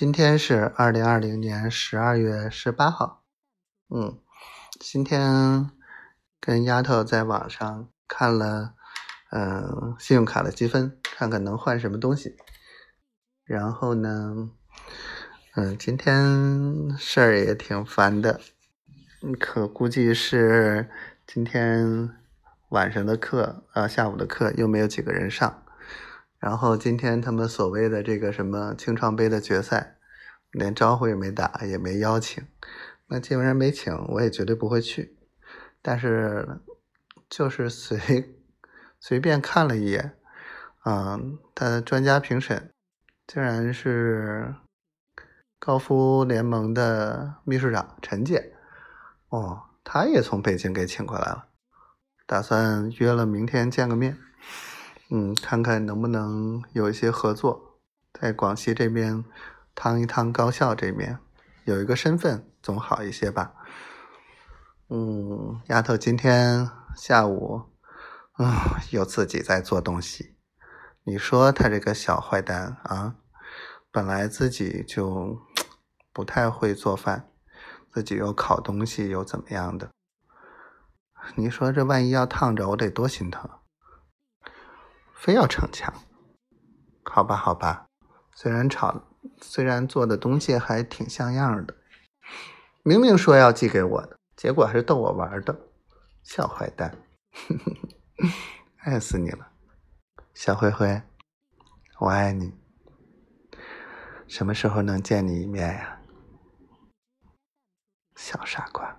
今天是二零二零年十二月十八号。嗯，今天跟丫头在网上看了，嗯，信用卡的积分，看看能换什么东西。然后呢，嗯，今天事儿也挺烦的，可估计是今天晚上的课啊，下午的课又没有几个人上。然后今天他们所谓的这个什么青创杯的决赛，连招呼也没打，也没邀请。那既然没请，我也绝对不会去。但是就是随随便看了一眼，嗯，他的专家评审竟然是高夫联盟的秘书长陈姐。哦，他也从北京给请过来了，打算约了明天见个面。嗯，看看能不能有一些合作，在广西这边趟一趟高校这边，有一个身份总好一些吧。嗯，丫头今天下午，嗯，又自己在做东西。你说他这个小坏蛋啊，本来自己就不太会做饭，自己又烤东西又怎么样的？你说这万一要烫着，我得多心疼。非要逞强，好吧，好吧，虽然炒，虽然做的东西还挺像样的，明明说要寄给我的，结果还是逗我玩的，小坏蛋，爱死你了，小灰灰，我爱你，什么时候能见你一面呀，小傻瓜。